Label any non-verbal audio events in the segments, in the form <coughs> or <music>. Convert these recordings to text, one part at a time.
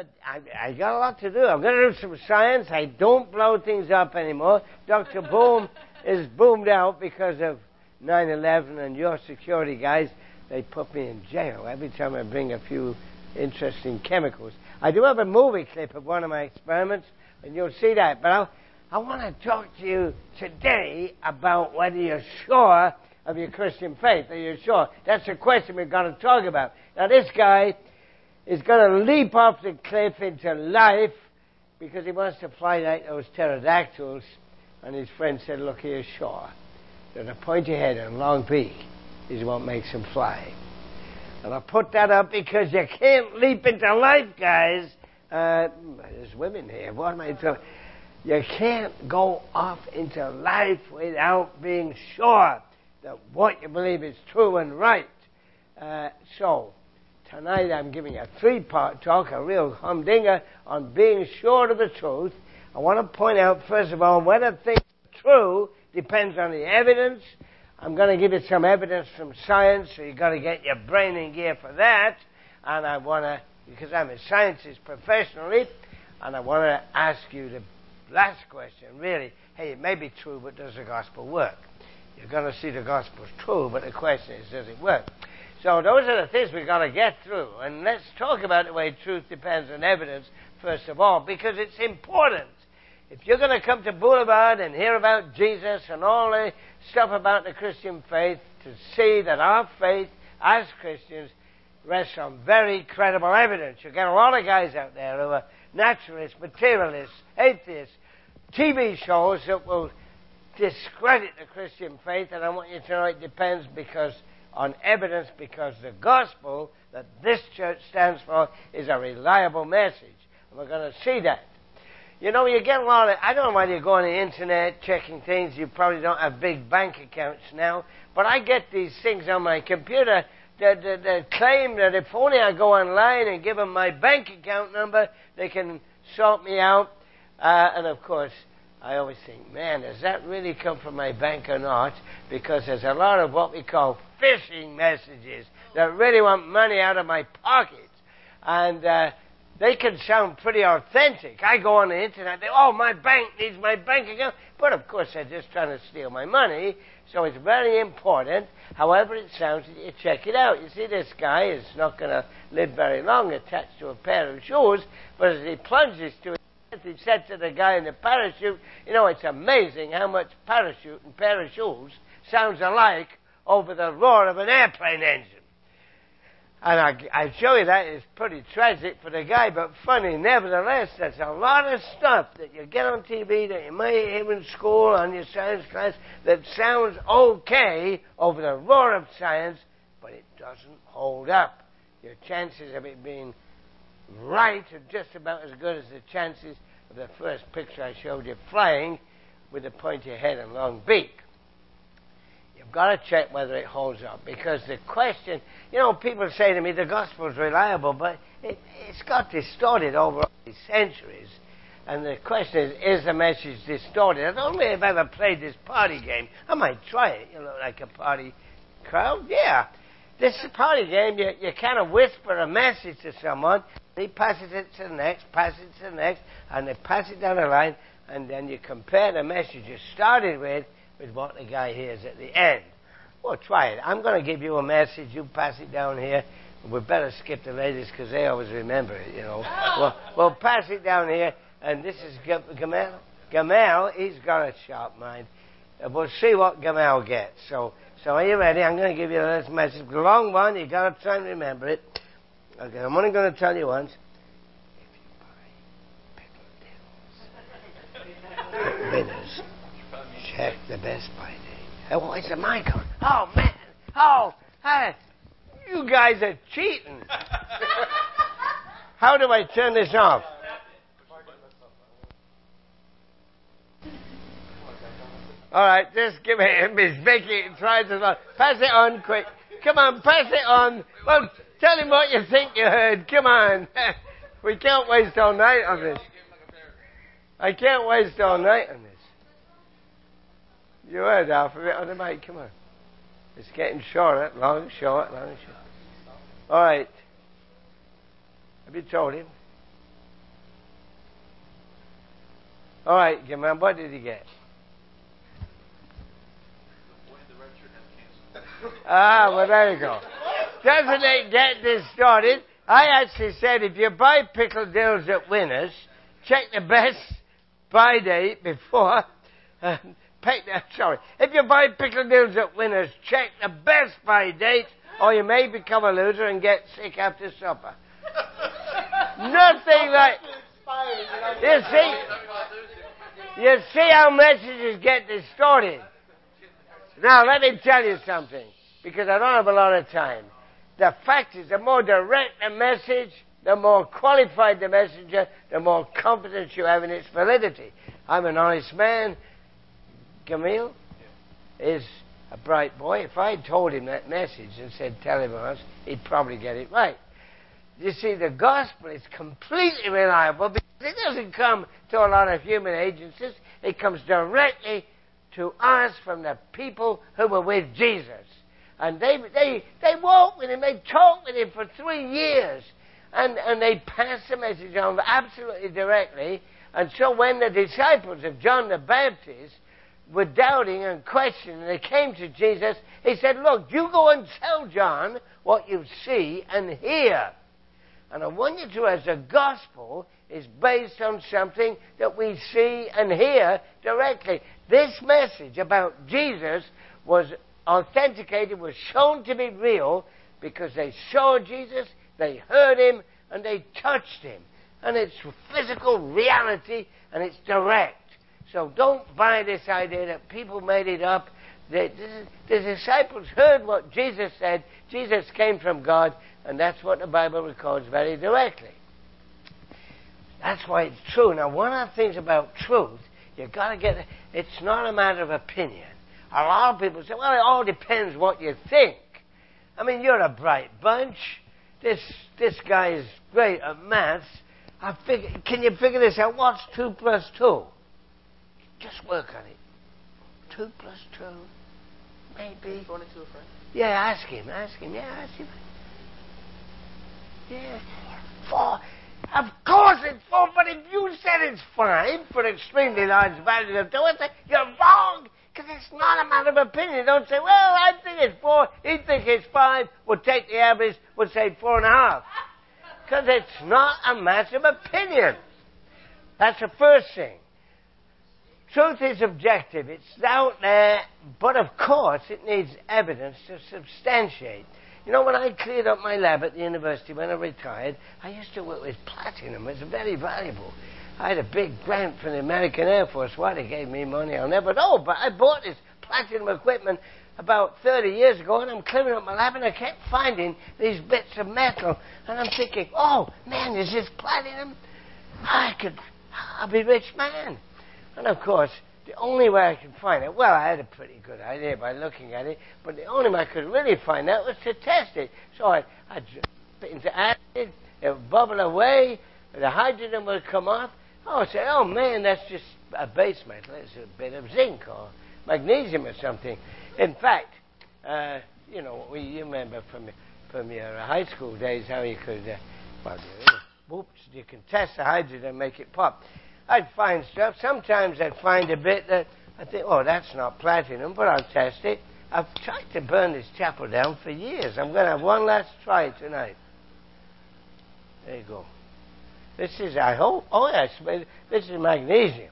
uh, I, I got a lot to do. I'm going to do some science. I don't blow things up anymore. Dr. Boom <laughs> is boomed out because of 9/11 and your security guys. They put me in jail every time I bring a few interesting chemicals. I do have a movie clip of one of my experiments, and you'll see that. But I'll, I want to talk to you today about whether you're sure of your Christian faith. Are you sure? That's the question we're going to talk about. Now, this guy is going to leap off the cliff into life because he wants to fly like those pterodactyls. And his friend said, Look here, Shaw, that a pointy head and long beak is what makes him fly. And I put that up because you can't leap into life, guys. Uh, there's women here. What am I talking? You can't go off into life without being sure that what you believe is true and right. Uh, so, tonight I'm giving a three part talk, a real humdinger on being sure of the truth. I want to point out, first of all, whether things are true depends on the evidence. I'm going to give you some evidence from science, so you've got to get your brain in gear for that. And I want to, because I'm a scientist professionally, and I want to ask you the last question, really. Hey, it may be true, but does the gospel work? You're going to see the gospel's true, but the question is, does it work? So those are the things we've got to get through. And let's talk about the way truth depends on evidence, first of all, because it's important. If you're going to come to Boulevard and hear about Jesus and all the stuff about the Christian faith, to see that our faith as Christians rests on very credible evidence. You get a lot of guys out there who are naturalists, materialists, atheists, TV shows that will discredit the Christian faith, and I want you to know it depends because on evidence because the gospel that this church stands for is a reliable message. And we're going to see that. You know, you get a lot of, I don't know whether you go on the internet checking things, you probably don't have big bank accounts now, but I get these things on my computer that, that, that claim that if only I go online and give them my bank account number, they can sort me out. Uh, and of course, I always think, man, does that really come from my bank or not? Because there's a lot of what we call phishing messages that really want money out of my pockets. And uh, they can sound pretty authentic. I go on the internet, they, oh, my bank needs my bank account. But of course, they're just trying to steal my money. So it's very important, however it sounds, you check it out. You see, this guy is not going to live very long attached to a pair of shoes, but as he plunges to he said to the guy in the parachute, you know, it's amazing how much parachute and pair sounds alike over the roar of an airplane engine. And I, I show you that it's pretty tragic for the guy, but funny nevertheless. There's a lot of stuff that you get on TV that you may hear in school on your science class that sounds okay over the roar of science, but it doesn't hold up. Your chances of it being right are just about as good as the chances of the first picture I showed you flying with a pointy head and long beak. You've got to check whether it holds up because the question, you know, people say to me the gospel's reliable, but it, has got distorted over these centuries. And the question is, is the message distorted? I don't if I've ever played this party game. I might try it, you know, like a party crowd. Yeah. This is a party game, you, you kind of whisper a message to someone, he passes it to the next, passes it to the next, and they pass it down the line, and then you compare the message you started with with what the guy hears at the end. Well, try it. I'm going to give you a message. You pass it down here. We better skip the ladies because they always remember it, you know. <laughs> well, well, pass it down here, and this is Gamal. Gamal, he's got a sharp mind. Uh, we'll see what Gamal gets. So, so are you ready? I'm going to give you this message. Long one, you got to try and remember it. Okay, I'm only going to tell you once. Winners, check the Best Buy day. Oh, it's a Michael. Oh man. Oh, hey, you guys are cheating. How do I turn this off? All right, just give it <laughs> Miss Vicky. Try to pass it on quick. Come on, pass it on. Well, tell him what you think you heard. Come on. <laughs> we can't waste all night on this. I can't waste all night on this. You heard alphabet on the mic. Come on. It's getting shorter. Long, short, long, short. All right. Have you told him? All right, Jim, what did he get? Ah, well, there you go. Doesn't it get this started? I actually said if you buy pickled dills at Winners, check the best buy date before. <laughs> Uh, pick, uh, sorry, if you buy pickled dills at Winners, check the best buy date, or you may become a loser and get sick after supper. <laughs> Nothing like. You see, you see how messages get distorted. Now let me tell you something, because I don't have a lot of time. The fact is, the more direct the message, the more qualified the messenger, the more confidence you have in its validity. I'm an honest man. Camille is a bright boy. If I told him that message and said, tell him us, he'd probably get it right. You see, the gospel is completely reliable because it doesn't come to a lot of human agencies. It comes directly to us from the people who were with Jesus. And they, they, they walked with him, they talked with him for three years. And, and they passed the message on absolutely directly. And so when the disciples of John the Baptist were doubting and questioning, they came to Jesus, he said, Look, you go and tell John what you see and hear. And I want you to as the gospel is based on something that we see and hear directly. This message about Jesus was authenticated, was shown to be real because they saw Jesus, they heard him, and they touched him. And it's physical reality and it's direct. So don't buy this idea that people made it up. The, the disciples heard what Jesus said. Jesus came from God, and that's what the Bible records very directly. That's why it's true. Now, one of the things about truth, you've got to get it's not a matter of opinion. A lot of people say, well, it all depends what you think. I mean, you're a bright bunch. This this guy is great at maths. I figure, can you figure this out? What's two plus two? Just work on it. Two plus two, maybe. Yeah, ask him. Ask him. Yeah, ask him. Yeah. Four. Of course it's four, but if you said it's five for extremely large values of two, you're wrong. Because it's not a matter of opinion. Don't say, well, I think it's four, he thinks it's five, we'll take the average, we'll say four and a half. Because it's not a matter of opinion. That's the first thing. Truth is objective. It's out there, but of course it needs evidence to substantiate. You know, when I cleared up my lab at the university when I retired, I used to work with platinum. It's very valuable. I had a big grant from the American Air Force. Why they gave me money, I'll never know. But I bought this platinum equipment about 30 years ago, and I'm clearing up my lab, and I kept finding these bits of metal. And I'm thinking, oh, man, is this platinum? I could, I'll be a rich man. And of course, the only way I could find it, well, I had a pretty good idea by looking at it, but the only way I could really find out was to test it. So I, I'd put into acid, it would bubble away, the hydrogen would come off. I would say, oh man, that's just a base metal. It's a bit of zinc or magnesium or something. In fact, uh, you know, we, you remember from, from your high school days how you could, uh, well, whoops, you can test the hydrogen and make it pop. I'd find stuff. Sometimes I'd find a bit that I think, oh, that's not platinum, but I'll test it. I've tried to burn this chapel down for years. I'm going to have one last try tonight. There you go. This is, I hope, oh yes, this is magnesium.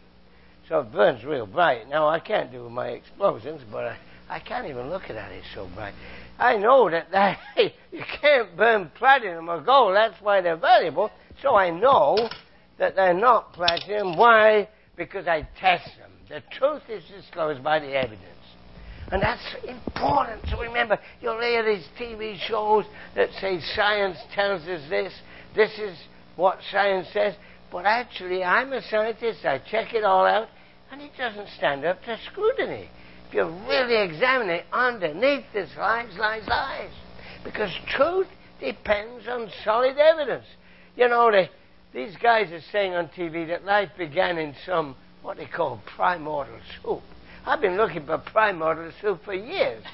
So it burns real bright. Now, I can't do my explosions, but I, I can't even look at it, it's so bright. I know that, <laughs> that you can't burn platinum or gold. That's why they're valuable. So I know that they're not platinum. Why? Because I test them. The truth is disclosed by the evidence. And that's important to remember. You'll hear these TV shows that say science tells us this, this is what science says. But actually, I'm a scientist. I check it all out, and it doesn't stand up to scrutiny. If you really examine it, underneath this lies, lies, lies. Because truth depends on solid evidence. You know, the, these guys are saying on TV that life began in some, what they call primordial soup. I've been looking for primordial soup for years.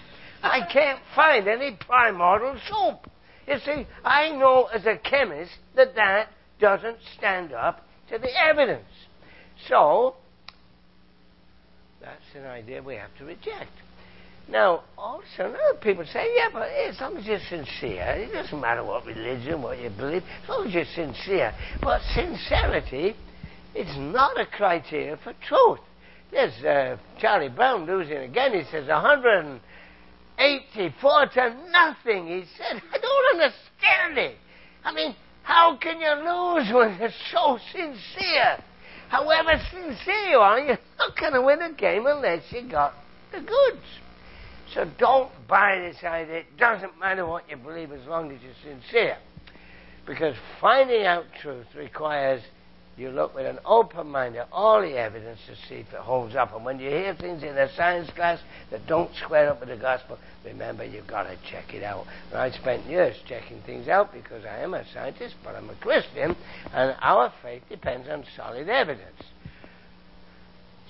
I can't find any primordial soup. You see, I know as a chemist that that doesn't stand up to the evidence. So, That's an idea we have to reject. Now, also, other people say, yeah, but as long as you're sincere, it doesn't matter what religion, what you believe, as long as you're sincere. But sincerity is not a criteria for truth. There's uh, Charlie Brown losing again. He says 184 to nothing. He said, I don't understand it. I mean, how can you lose when you're so sincere? However sincere you are, you're not going to win a game unless you got the goods. So don't buy this idea. It doesn't matter what you believe as long as you're sincere. Because finding out truth requires you look with an open mind at all the evidence to see if it holds up. And when you hear things in a science class that don't square up with the gospel, remember you've got to check it out. And I spent years checking things out because I am a scientist, but I'm a Christian, and our faith depends on solid evidence.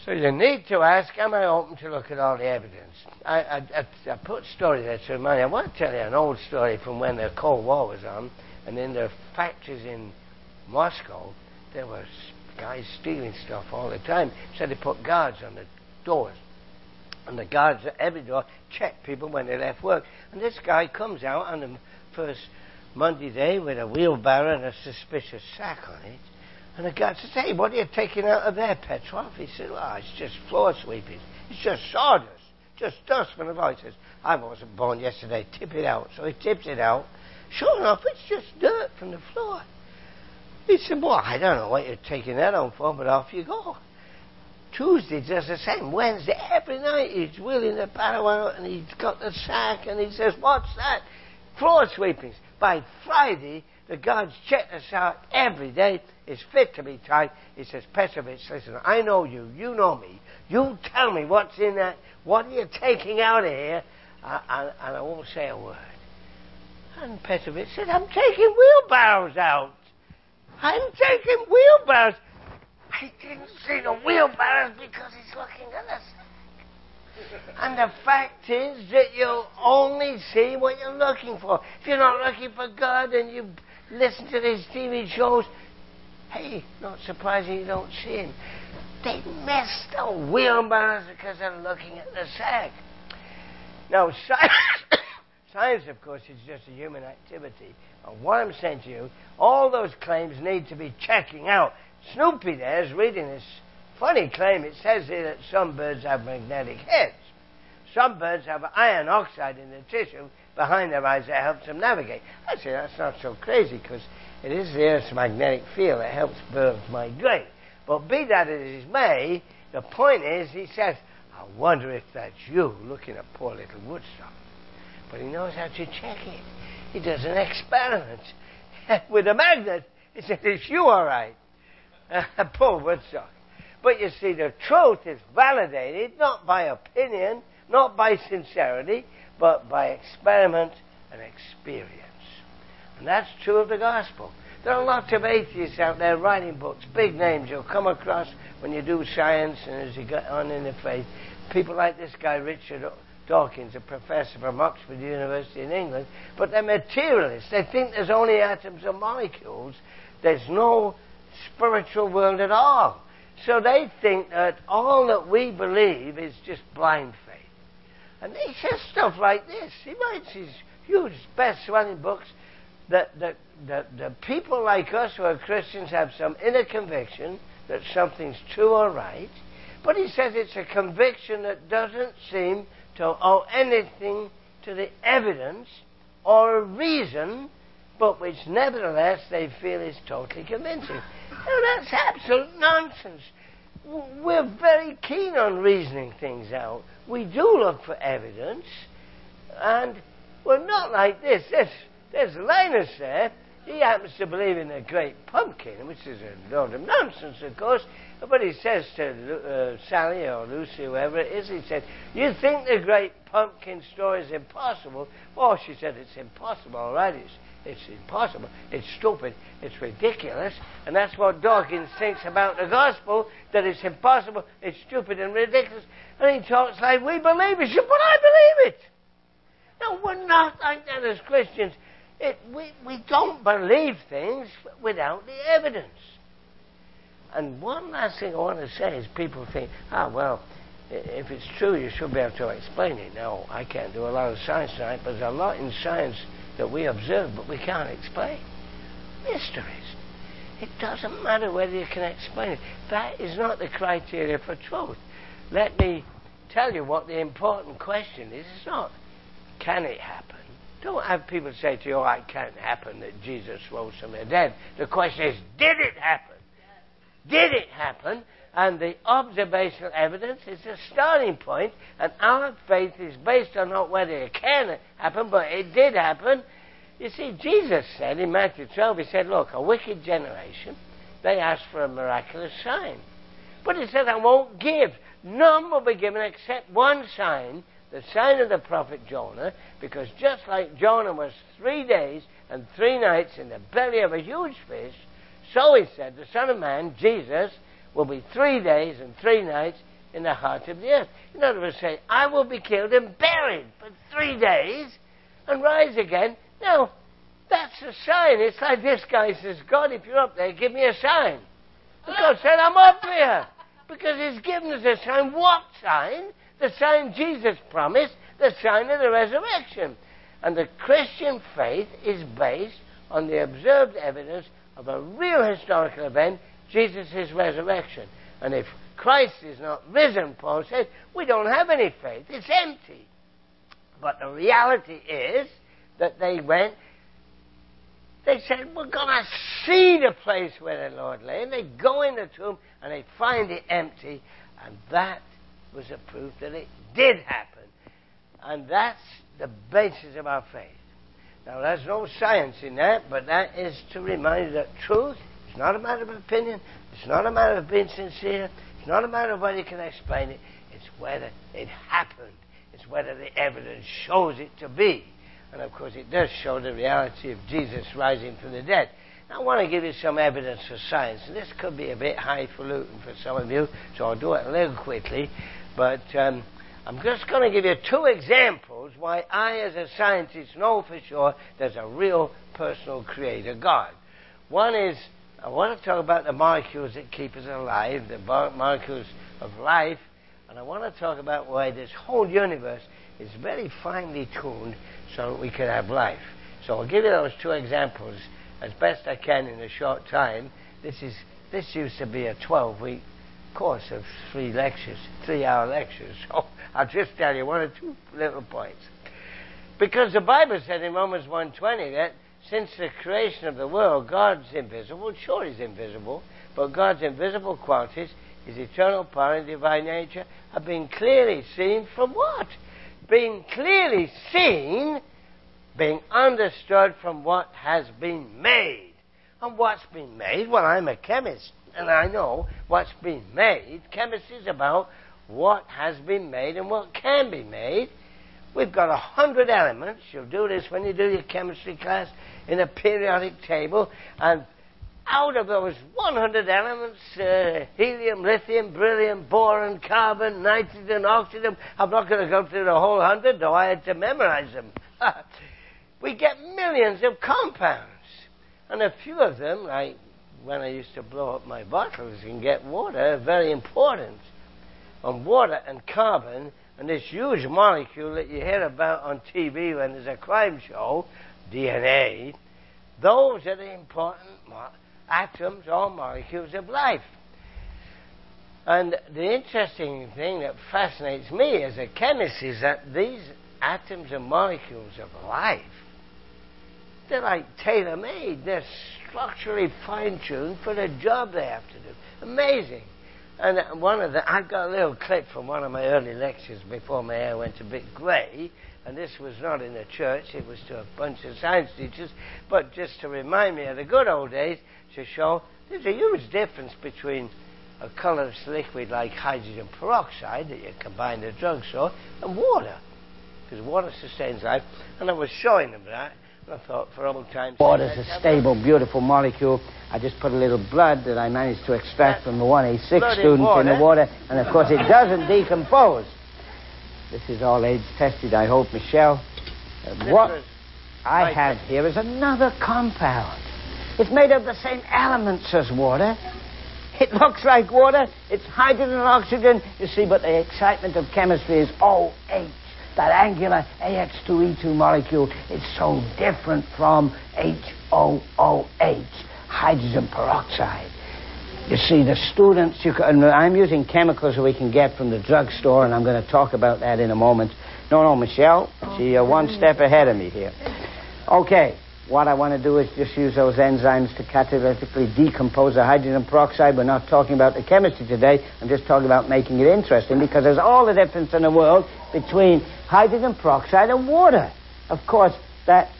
So you need to ask, am I open to look at all the evidence? I, I, I, I put story there to remind you. I want to tell you an old story from when the Cold War was on, and in the factories in Moscow, there was guys stealing stuff all the time. So they put guards on the doors. And the guards at every door checked people when they left work. And this guy comes out on the first Monday day with a wheelbarrow and a suspicious sack on it. And the guy says, Hey, what are you taking out of there, Petrov? He said, Well, ah, it's just floor sweeping. It's just sawdust. Just dust from the. He says, I wasn't born yesterday. Tip it out. So he tips it out. Sure enough, it's just dirt from the floor. He said, Well, I don't know what you're taking that on for, but off you go. Tuesday does the same. Wednesday, every night he's wheeling the out and he's got the sack and he says, What's that? Floor sweepings. By Friday, the guards check the sack every day. It's fit to be tied. He says, Petrovich, listen, I know you. You know me. You tell me what's in that. What are you taking out of here? Uh, and, and I won't say a word. And Petrovich said, I'm taking wheelbarrows out. I'm taking wheelbarrows. I didn't see the wheelbarrows because he's looking at us. And the fact is that you only see what you're looking for. If you're not looking for God and you listen to these TV shows, hey, not surprising you don't see Him. They missed the wheelbarrows because they're looking at the sack. Now, science, <coughs> science, of course, is just a human activity. And what I'm saying to you, all those claims need to be checking out. Snoopy there is reading this funny claim. It says here that some birds have magnetic heads. Some birds have iron oxide in the tissue behind their eyes that helps them navigate. I say that's not so crazy because it is the Earth's magnetic field that helps birds migrate. But be that as it may, the point is, he says, I wonder if that's you looking at poor little Woodstock. But he knows how to check it. He does an experiment <laughs> with a magnet. He says, Is you all right? <laughs> poor Woodstock. But you see, the truth is validated not by opinion, not by sincerity, but by experiment and experience. And that's true of the gospel. There are lots of atheists out there writing books, big names you'll come across when you do science and as you go on in the faith. People like this guy, Richard Dawkins, a professor from Oxford University in England, but they're materialists. They think there's only atoms and molecules. There's no spiritual world at all. So they think that all that we believe is just blind faith. And he says stuff like this. He writes his huge best-selling books that, that, that people like us who are Christians have some inner conviction that something's true or right, but he says it's a conviction that doesn't seem to owe anything to the evidence or reason, but which nevertheless they feel is totally convincing. Now that's absolute nonsense. We're very keen on reasoning things out. We do look for evidence, and we're not like this. There's, there's Linus there. He happens to believe in the great pumpkin, which is a load of nonsense, of course. But he says to uh, Sally or Lucy, whoever it is, he said, You think the great pumpkin story is impossible? Oh, she said, It's impossible, all right. It's, it's impossible. It's stupid. It's ridiculous. And that's what Dawkins thinks about the gospel that it's impossible, it's stupid, and ridiculous. And he talks like we believe it. But I believe it. No, we're not like that as Christians. It, we, we don't believe things without the evidence. And one last thing I want to say is people think, ah, well, if it's true, you should be able to explain it. Now, I can't do a lot of science tonight, but there's a lot in science that we observe but we can't explain. Mysteries. It doesn't matter whether you can explain it. That is not the criteria for truth. Let me tell you what the important question is. It's not, can it happen? Don't have people say to you, oh, it can't happen that Jesus rose from the dead. The question is, did it happen? Did it happen? And the observational evidence is the starting point, and our faith is based on not whether it can happen, but it did happen. You see, Jesus said in Matthew 12, He said, Look, a wicked generation, they ask for a miraculous sign. But He said, I won't give. None will be given except one sign, the sign of the prophet Jonah, because just like Jonah was three days and three nights in the belly of a huge fish, so he said, the Son of Man, Jesus, will be three days and three nights in the heart of the earth. In other words, say, I will be killed and buried for three days and rise again. Now, that's a sign. It's like this guy says, God, if you're up there, give me a sign. And God said, I'm up here. Because he's given us a sign. What sign? The sign Jesus promised, the sign of the resurrection. And the Christian faith is based on the observed evidence of a real historical event, Jesus' resurrection. And if Christ is not risen, Paul says, we don't have any faith. It's empty. But the reality is that they went, they said, we're going to see the place where the Lord lay. And they go in the tomb and they find it empty. And that was a proof that it did happen. And that's the basis of our faith. Now, there's no science in that, but that is to remind you that truth is not a matter of opinion, it's not a matter of being sincere, it's not a matter of whether you can explain it, it's whether it happened, it's whether the evidence shows it to be. And of course, it does show the reality of Jesus rising from the dead. I want to give you some evidence for science. And this could be a bit highfalutin for some of you, so I'll do it a little quickly. But um, I'm just going to give you two examples why I, as a scientist, know for sure there's a real personal creator God. One is, I want to talk about the molecules that keep us alive, the molecules of life, and I want to talk about why this whole universe is very finely tuned so that we can have life. So I'll give you those two examples as best I can in a short time. This is this used to be a 12-week course of three lectures, three-hour lectures. <laughs> So I'll just tell you one or two little points. Because the Bible said in Romans 1.20 that since the creation of the world, God's invisible, sure He's invisible, but God's invisible qualities, His eternal power and divine nature, have been clearly seen from what? Being clearly seen, being understood from what has been made. And what's been made? Well, I'm a chemist and I know what's been made. Chemistry is about what has been made and what can be made. We've got a hundred elements. You'll do this when you do your chemistry class in a periodic table. And out of those 100 elements, uh, helium, lithium, beryllium, boron, carbon, nitrogen, oxygen, I'm not going to go through the whole hundred, though I had to memorize them. <laughs> we get millions of compounds. And a few of them, like when I used to blow up my bottles and get water, very important. On water and carbon and this huge molecule that you hear about on TV when there's a crime show, DNA, those are the important mo- atoms or molecules of life. And the interesting thing that fascinates me as a chemist is that these atoms and molecules of life, they're like tailor made. They're structurally fine tuned for the job they have to do. Amazing. And uh, one of the, I got a little clip from one of my early lectures before my hair went a bit grey, and this was not in a church, it was to a bunch of science teachers, but just to remind me of the good old days to show there's a huge difference between a colourless liquid like hydrogen peroxide that you combine the drugs for and water, because water sustains life, and I was showing them that, I thought for old times. Water's a stable, beautiful molecule. I just put a little blood that I managed to extract from the 1A6 student in, in the water, and of course it doesn't decompose. This is all age tested, I hope, Michelle. Uh, what I have here is another compound. It's made of the same elements as water, It <laughs> looks like water. It's hydrogen and oxygen. You see, but the excitement of chemistry is OH. That angular AX2E2 molecule is so different from HOOH, hydrogen peroxide. You see, the students, you can, I'm using chemicals that we can get from the drugstore, and I'm going to talk about that in a moment. No, no, Michelle, see, uh, you're one step ahead of me here. Okay, what I want to do is just use those enzymes to catalytically decompose the hydrogen peroxide. We're not talking about the chemistry today. I'm just talking about making it interesting because there's all the difference in the world between hydrogen peroxide and water. Of course, that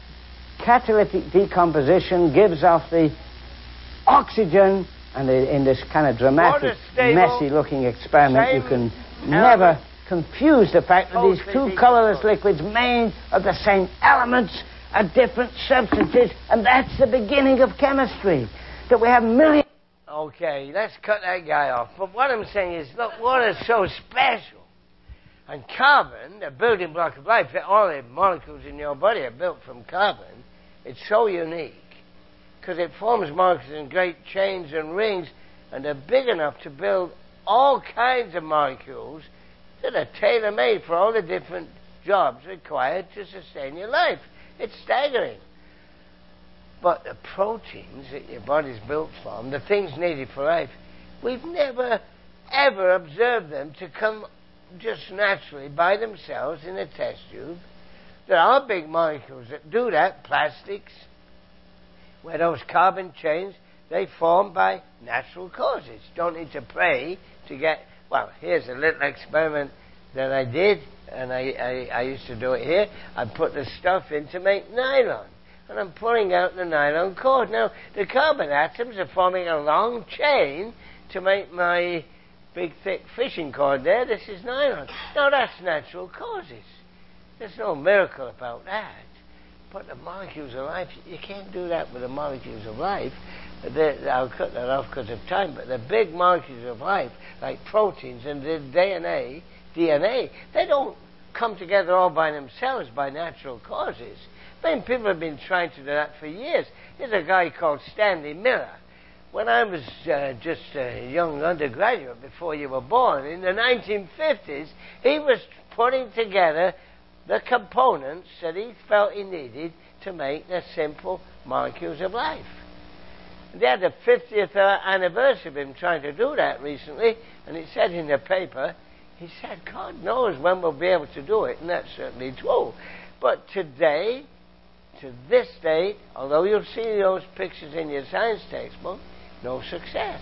catalytic decomposition gives off the oxygen, and in this kind of dramatic, messy-looking experiment, you can never confuse the fact that these two colorless liquids made of the same elements are different substances, and that's the beginning of chemistry. That we have millions. Okay, let's cut that guy off. But what I'm saying is, look, water is so special. And carbon, the building block of life, all the molecules in your body are built from carbon. It's so unique because it forms molecules in great chains and rings, and they're big enough to build all kinds of molecules that are tailor made for all the different jobs required to sustain your life. It's staggering. But the proteins that your body's built from, the things needed for life, we've never, ever observed them to come just naturally by themselves in a test tube. There are big molecules that do that, plastics, where those carbon chains, they form by natural causes. Don't need to pray to get, well, here's a little experiment that I did and I, I, I used to do it here. I put the stuff in to make nylon. And I'm pulling out the nylon cord. Now, the carbon atoms are forming a long chain to make my big, thick fishing cord there. This is nylon. Now, that's natural causes. There's no miracle about that. But the molecules of life, you can't do that with the molecules of life. They're, I'll cut that off because of time, but the big molecules of life, like proteins and the DNA, DNA, they don't come together all by themselves by natural causes. I mean, people have been trying to do that for years. There's a guy called Stanley Miller. When I was uh, just a young undergraduate before you were born, in the 1950s, he was putting together the components that he felt he needed to make the simple molecules of life. They had the 50th anniversary of him trying to do that recently, and it said in the paper he said, God knows when we'll be able to do it, and that's certainly true. But today, to this date, although you'll see those pictures in your science textbook, no success.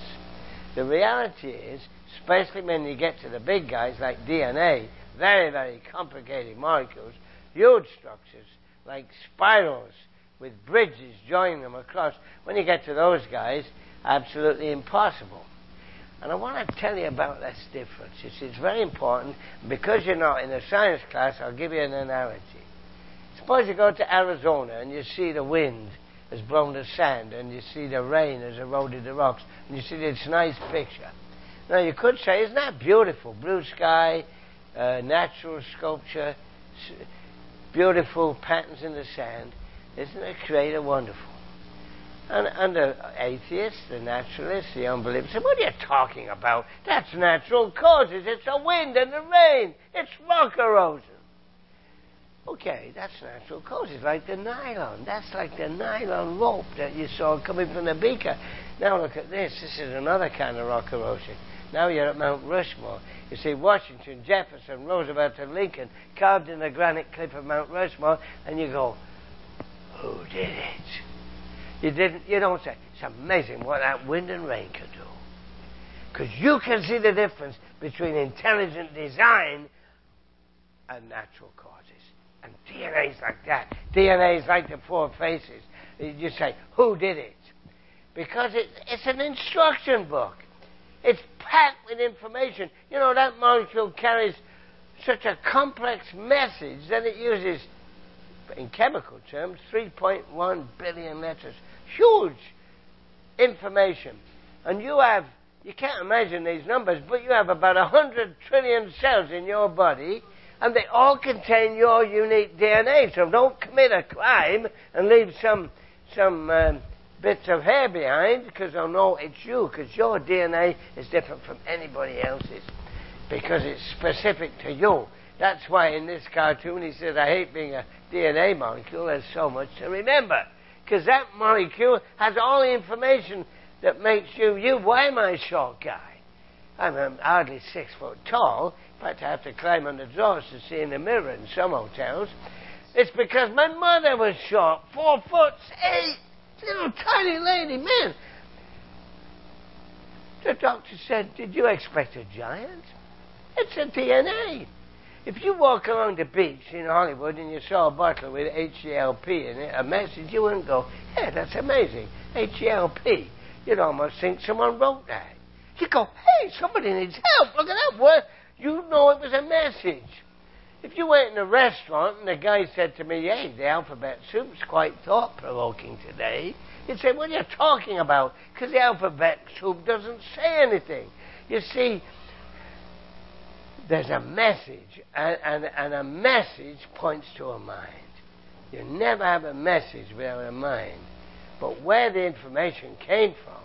The reality is, especially when you get to the big guys like DNA, very, very complicated molecules, huge structures like spirals with bridges joining them across. When you get to those guys, absolutely impossible. And I want to tell you about this difference. See, it's very important. Because you're not in a science class, I'll give you an analogy. Suppose you go to Arizona and you see the wind has blown the sand and you see the rain has eroded the rocks and you see this nice picture. Now, you could say, isn't that beautiful? Blue sky, uh, natural sculpture, beautiful patterns in the sand. Isn't the Creator wonderful? And, and the atheists, the naturalists, the unbelievers say, What are you talking about? That's natural causes. It's the wind and the rain. It's rock erosion. Okay, that's natural causes, like the nylon. That's like the nylon rope that you saw coming from the beaker. Now look at this. This is another kind of rock erosion. Now you're at Mount Rushmore. You see Washington, Jefferson, Roosevelt, and Lincoln carved in the granite cliff of Mount Rushmore, and you go, Who did it? You didn't. You don't say. It's amazing what that wind and rain can do. Because you can see the difference between intelligent design and natural causes. And DNA is like that. DNA is like the four faces. You say, who did it? Because it, it's an instruction book. It's packed with information. You know, that molecule carries such a complex message that it uses, in chemical terms, 3.1 billion letters huge information. And you have, you can't imagine these numbers, but you have about 100 trillion cells in your body, and they all contain your unique DNA. So don't commit a crime and leave some, some um, bits of hair behind because they'll know it's you because your DNA is different from anybody else's because it's specific to you. That's why in this cartoon he says, I hate being a DNA molecule. There's so much to remember because that molecule has all the information that makes you you. Why am I a short guy? I'm hardly six foot tall. I have to climb on the drawers to see in the mirror in some hotels. It's because my mother was short, four foot eight, little tiny lady, man. The doctor said, Did you expect a giant? It's a DNA. If you walk along the beach in Hollywood and you saw a bottle with H-E-L-P in it, a message, you wouldn't go, yeah, that's amazing. H-E-L-P. You'd almost think someone wrote that. You go, hey, somebody needs help. Look at that. What? You know it was a message. If you went in a restaurant and the guy said to me, hey, the alphabet soup's quite thought-provoking today, you'd say, what are you talking about? Because the alphabet soup doesn't say anything. You see, there's a message, and, and, and a message points to a mind. You never have a message without a mind. But where the information came from,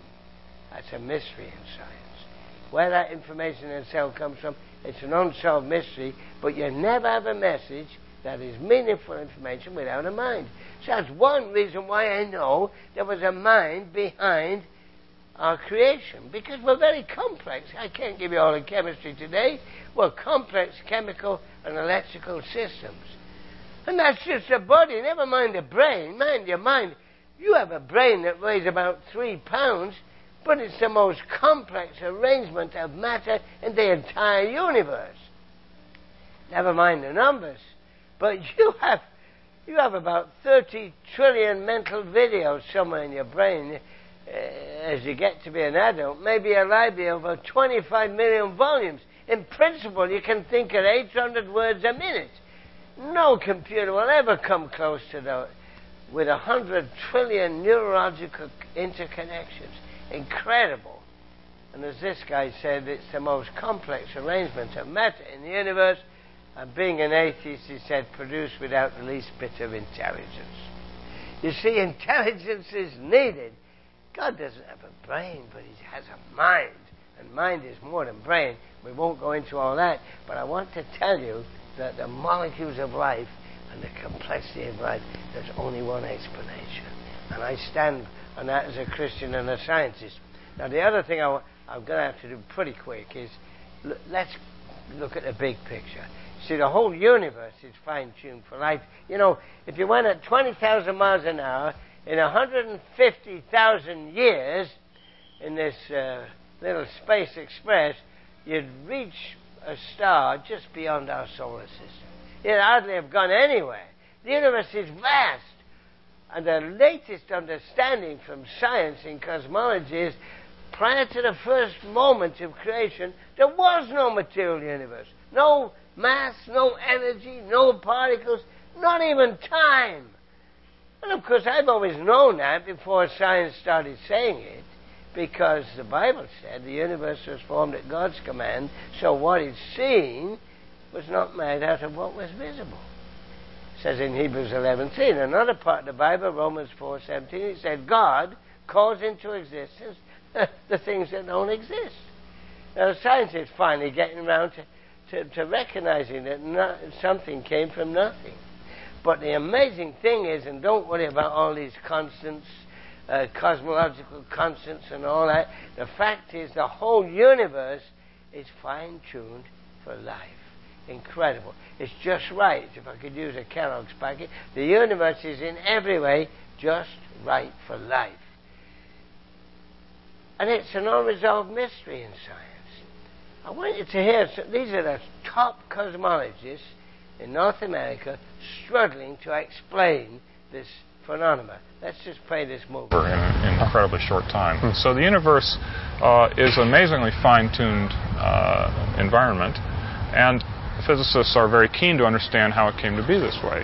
that's a mystery in science. Where that information cell comes from, it's an unsolved mystery, but you never have a message that is meaningful information without a mind. So that's one reason why I know there was a mind behind our creation because we're very complex. I can't give you all the chemistry today. We're complex chemical and electrical systems. And that's just the body, never mind the brain. Mind your mind. You have a brain that weighs about three pounds, but it's the most complex arrangement of matter in the entire universe. Never mind the numbers. But <laughs> you have you have about 30 trillion mental videos somewhere in your brain uh, as you get to be an adult, maybe a library of over 25 million volumes. In principle, you can think at 800 words a minute. No computer will ever come close to that with 100 trillion neurological interconnections. Incredible. And as this guy said, it's the most complex arrangement of matter in the universe. And being an atheist, he said, produced without the least bit of intelligence. You see, intelligence is needed God doesn't have a brain, but He has a mind. And mind is more than brain. We won't go into all that, but I want to tell you that the molecules of life and the complexity of life, there's only one explanation. And I stand on that as a Christian and a scientist. Now, the other thing I, am going to have to do pretty quick is l- let's look at the big picture. See, the whole universe is fine tuned for life. You know, if you went at 20,000 miles an hour, in 150,000 years in this uh, little space express, you'd reach a star just beyond our solar system. You'd hardly have gone anywhere. The universe is vast. And the latest understanding from science in cosmology is prior to the first moment of creation, there was no material universe. No mass, no energy, no particles, not even time. And of course, I've always known that before science started saying it, because the Bible said the universe was formed at God's command, so what is seen was not made out of what was visible. Says in Hebrews 11:3. Another part of the Bible, Romans 4:17, he said God calls into existence <laughs> the things that don't exist. Now, science is finally getting around to, to, to recognizing that not, something came from nothing. But the amazing thing is, and don't worry about all these constants, uh, cosmological constants and all that, the fact is the whole universe is fine tuned for life. Incredible. It's just right, if I could use a Kellogg's packet. The universe is in every way just right for life. And it's an unresolved mystery in science. I want you to hear, these are the top cosmologists in North America struggling to explain this phenomenon. Let's just play this movie. In an incredibly short time. Hmm. So the universe uh, is an amazingly fine-tuned uh, environment, and physicists are very keen to understand how it came to be this way.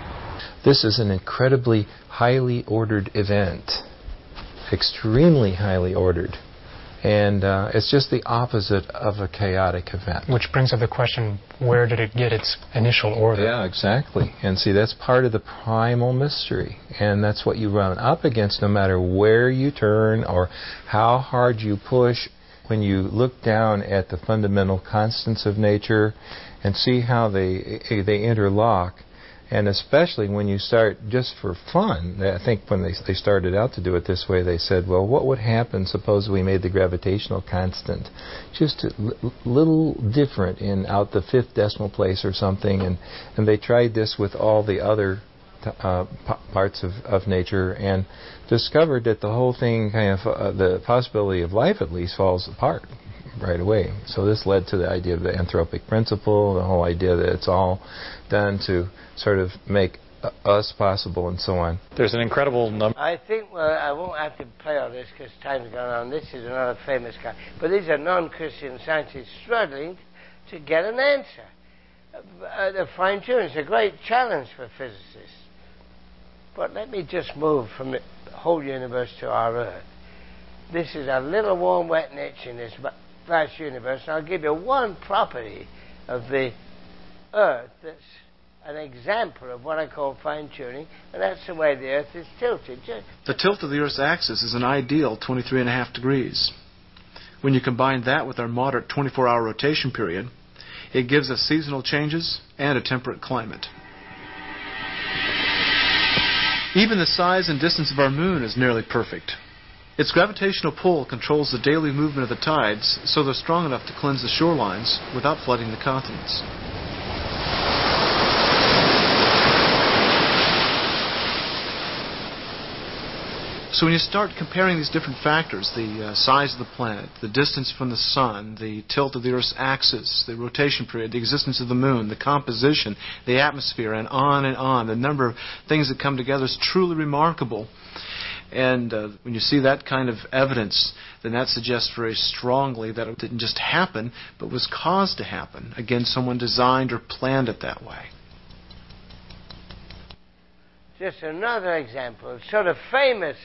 This is an incredibly highly ordered event, extremely highly ordered. And uh, it's just the opposite of a chaotic event. Which brings up the question where did it get its initial order? Yeah, exactly. And see, that's part of the primal mystery. And that's what you run up against no matter where you turn or how hard you push. When you look down at the fundamental constants of nature and see how they, they interlock, and especially when you start just for fun. I think when they they started out to do it this way, they said, "Well, what would happen? Suppose we made the gravitational constant just a little different in out the fifth decimal place or something." And and they tried this with all the other uh, p- parts of, of nature and discovered that the whole thing kind of uh, the possibility of life at least falls apart right away. So this led to the idea of the anthropic principle, the whole idea that it's all done to sort of make us possible and so on. There's an incredible number. I think, well, I won't have to play on this because time's gone on. This is another famous guy. But these are non Christian scientists struggling to get an answer. Uh, the fine tuning is a great challenge for physicists. But let me just move from the whole universe to our Earth. This is a little warm, wet niche in this vast universe. And I'll give you one property of the Earth that's an example of what I call fine tuning, and that's the way the Earth is tilted. The tilt of the Earth's axis is an ideal 23.5 degrees. When you combine that with our moderate 24 hour rotation period, it gives us seasonal changes and a temperate climate. Even the size and distance of our moon is nearly perfect. Its gravitational pull controls the daily movement of the tides, so they're strong enough to cleanse the shorelines without flooding the continents. So when you start comparing these different factors, the uh, size of the planet, the distance from the sun, the tilt of the Earth's axis, the rotation period, the existence of the moon, the composition, the atmosphere, and on and on, the number of things that come together is truly remarkable. And uh, when you see that kind of evidence, then that suggests very strongly that it didn't just happen, but was caused to happen. Again, someone designed or planned it that way. Just another example, sort of famous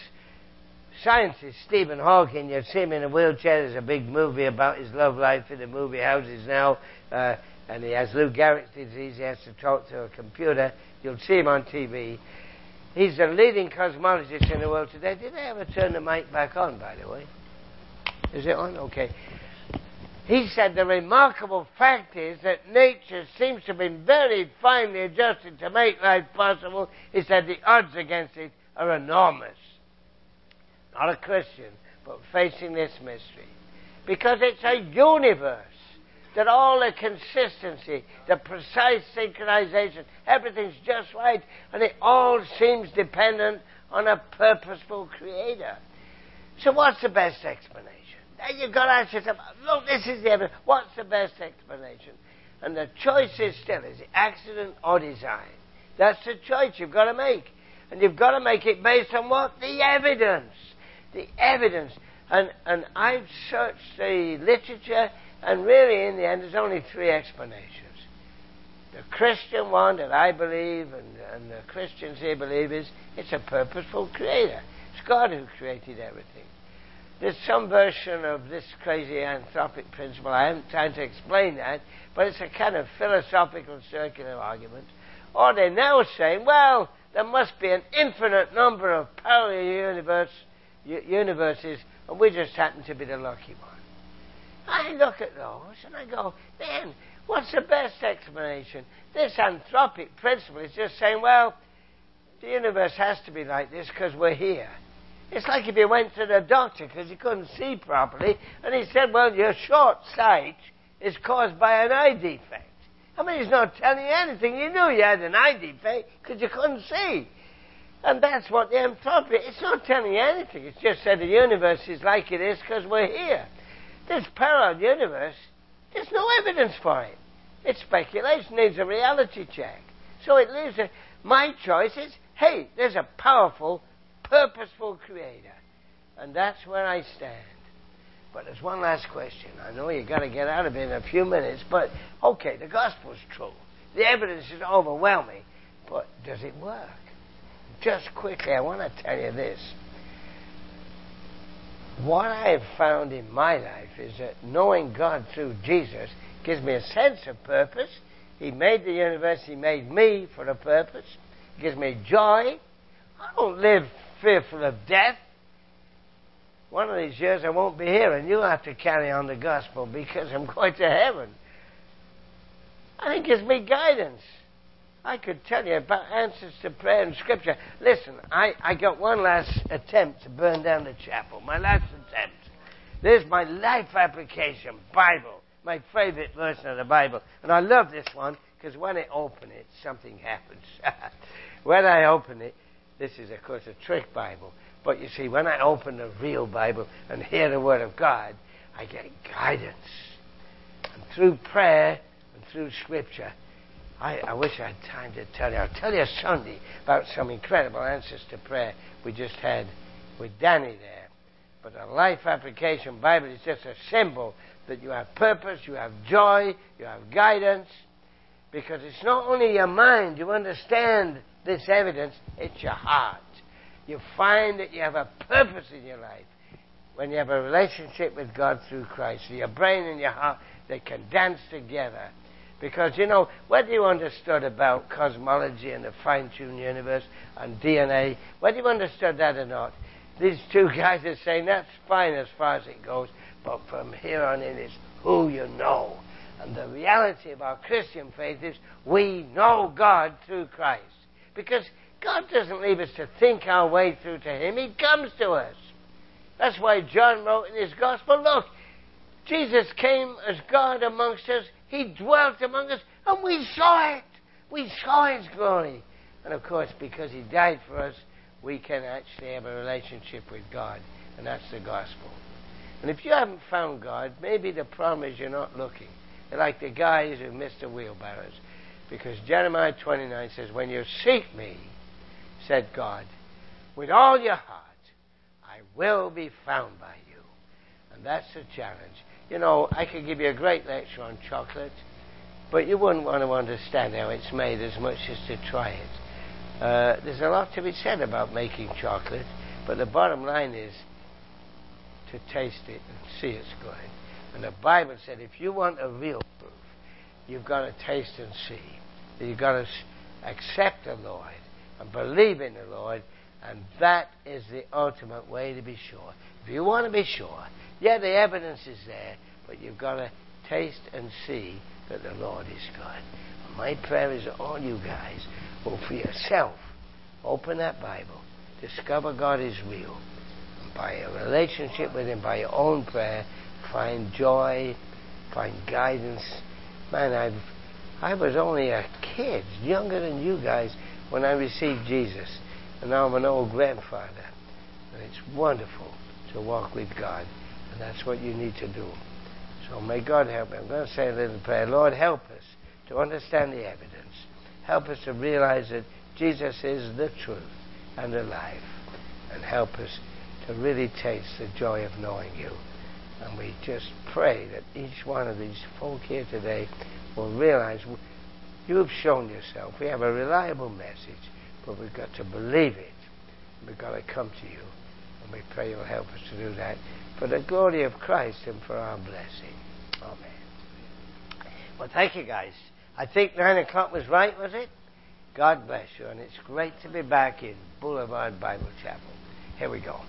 scientist Stephen Hawking. You see him in a wheelchair. There's a big movie about his love life in the movie houses now. Uh, and he has Lou Gehrig's disease. He has to talk to a computer. You'll see him on TV. He's the leading cosmologist in the world today. Did I ever turn the mic back on, by the way? Is it on? Okay. He said the remarkable fact is that nature seems to have been very finely adjusted to make life possible. He said the odds against it are enormous not a Christian, but facing this mystery. Because it's a universe that all the consistency, the precise synchronization, everything's just right, and it all seems dependent on a purposeful creator. So what's the best explanation? you've got to ask yourself, look, this is the evidence. What's the best explanation? And the choice is still, is it accident or design? That's the choice you've got to make. And you've got to make it based on what? The evidence the evidence. And, and I've searched the literature, and really, in the end, there's only three explanations. The Christian one that I believe, and, and the Christians here believe, is it's a purposeful creator. It's God who created everything. There's some version of this crazy anthropic principle. I haven't time to explain that, but it's a kind of philosophical circular argument. Or they're now saying, well, there must be an infinite number of parallel universes universes, and we just happen to be the lucky one. I look at those and I go, man, what's the best explanation? This anthropic principle is just saying, well, the universe has to be like this because we're here. It's like if you went to the doctor because you couldn't see properly, and he said, well, your short sight is caused by an eye defect. I mean, he's not telling you anything. You knew you had an eye defect because you couldn't see. And that's what the anthropic, it's not telling you anything. It's just said the universe is like it is because we're here. This parallel universe, there's no evidence for it. It's speculation, needs a reality check. So it leaves a, my choice is, hey, there's a powerful, purposeful creator. And that's where I stand. But there's one last question. I know you've got to get out of it in a few minutes, but okay, the gospel's true. The evidence is overwhelming, but does it work? just quickly, I want to tell you this. What I have found in my life is that knowing God through Jesus gives me a sense of purpose. He made the universe, He made me for a purpose. It gives me joy. I don't live fearful of death. One of these years I won't be here, and you'll have to carry on the gospel because I'm <laughs> going to heaven. Think it gives me guidance. I could tell you about answers to prayer and scripture. Listen, I, I got one last attempt to burn down the chapel. My last attempt. There's my life application, Bible, my favorite version of the Bible. And I love this one because when I open it, something happens. <laughs> when I open it, this is, of course, a trick Bible. But you see, when I open the real Bible and hear the Word of God, I get guidance. And through prayer and through Scripture, I, I wish I had time to tell you. I'll tell you Sunday about some incredible answers to prayer we just had with Danny there. But a life application Bible is just a symbol that you have purpose, you have joy, you have guidance. Because it's not only your mind, you understand this evidence, it's your heart. You find that you have a purpose in your life when you have a relationship with God through Christ. So your brain and your heart, they can dance together because, you know, whether you understood about cosmology and the fine tuned universe and DNA, whether you understood that or not, these two <laughs> guys are saying that's fine as far as it goes, but from here on in, it's who you know. And the reality of our Christian faith is we know God through Christ. Because God doesn't leave us to think our way through to Him, He comes to us. That's why John wrote in his Gospel look, Jesus came as God amongst us he dwelt among us, and we saw it. We saw His glory. And of course, because He died for us, we can actually have a relationship with God. And that's the gospel. And if you haven't found God, maybe the problem is you're not looking. You're like the guys who missed the wheelbarrows. Because Jeremiah 29 says, When you seek me, said God, with all your heart, I will be found by you. And that's the challenge. You know, I could give you a great lecture on chocolate, but you wouldn't want to understand how it's made as much as to try it. Uh, there's a lot to be said about making chocolate, but the bottom line is to taste it and see it's good. And the Bible said if you want a real proof, you've got to taste and see. You've got to accept the Lord and believe in the Lord, and that is the ultimate way to be sure. If you want to be sure, yeah, the evidence is there, but you've got to taste and see that the Lord is good. My prayer is all you guys will for yourself open that Bible, discover God is real, and by a relationship with Him, by your own prayer, find joy, find guidance. Man, I've I was only a kid, younger than you guys, when I received Jesus, and now I'm an old grandfather, and it's wonderful to walk with God. That's what you need to do. So may God help me. I'm going to say a little prayer. Lord, help us to understand the evidence. Help us to realize that Jesus is the truth and the life. And help us to really taste the joy of knowing you. And we just pray that each one of these folk here today will realize you've shown yourself. We have a reliable message, but we've got to believe it. We've got to come to you. And we pray you'll help us to do that for the glory of Christ and for our blessing. Amen. Well, thank you, guys. I think 9 o'clock was right, was it? God bless you, and it's great to be back in Boulevard Bible Chapel. Here we go.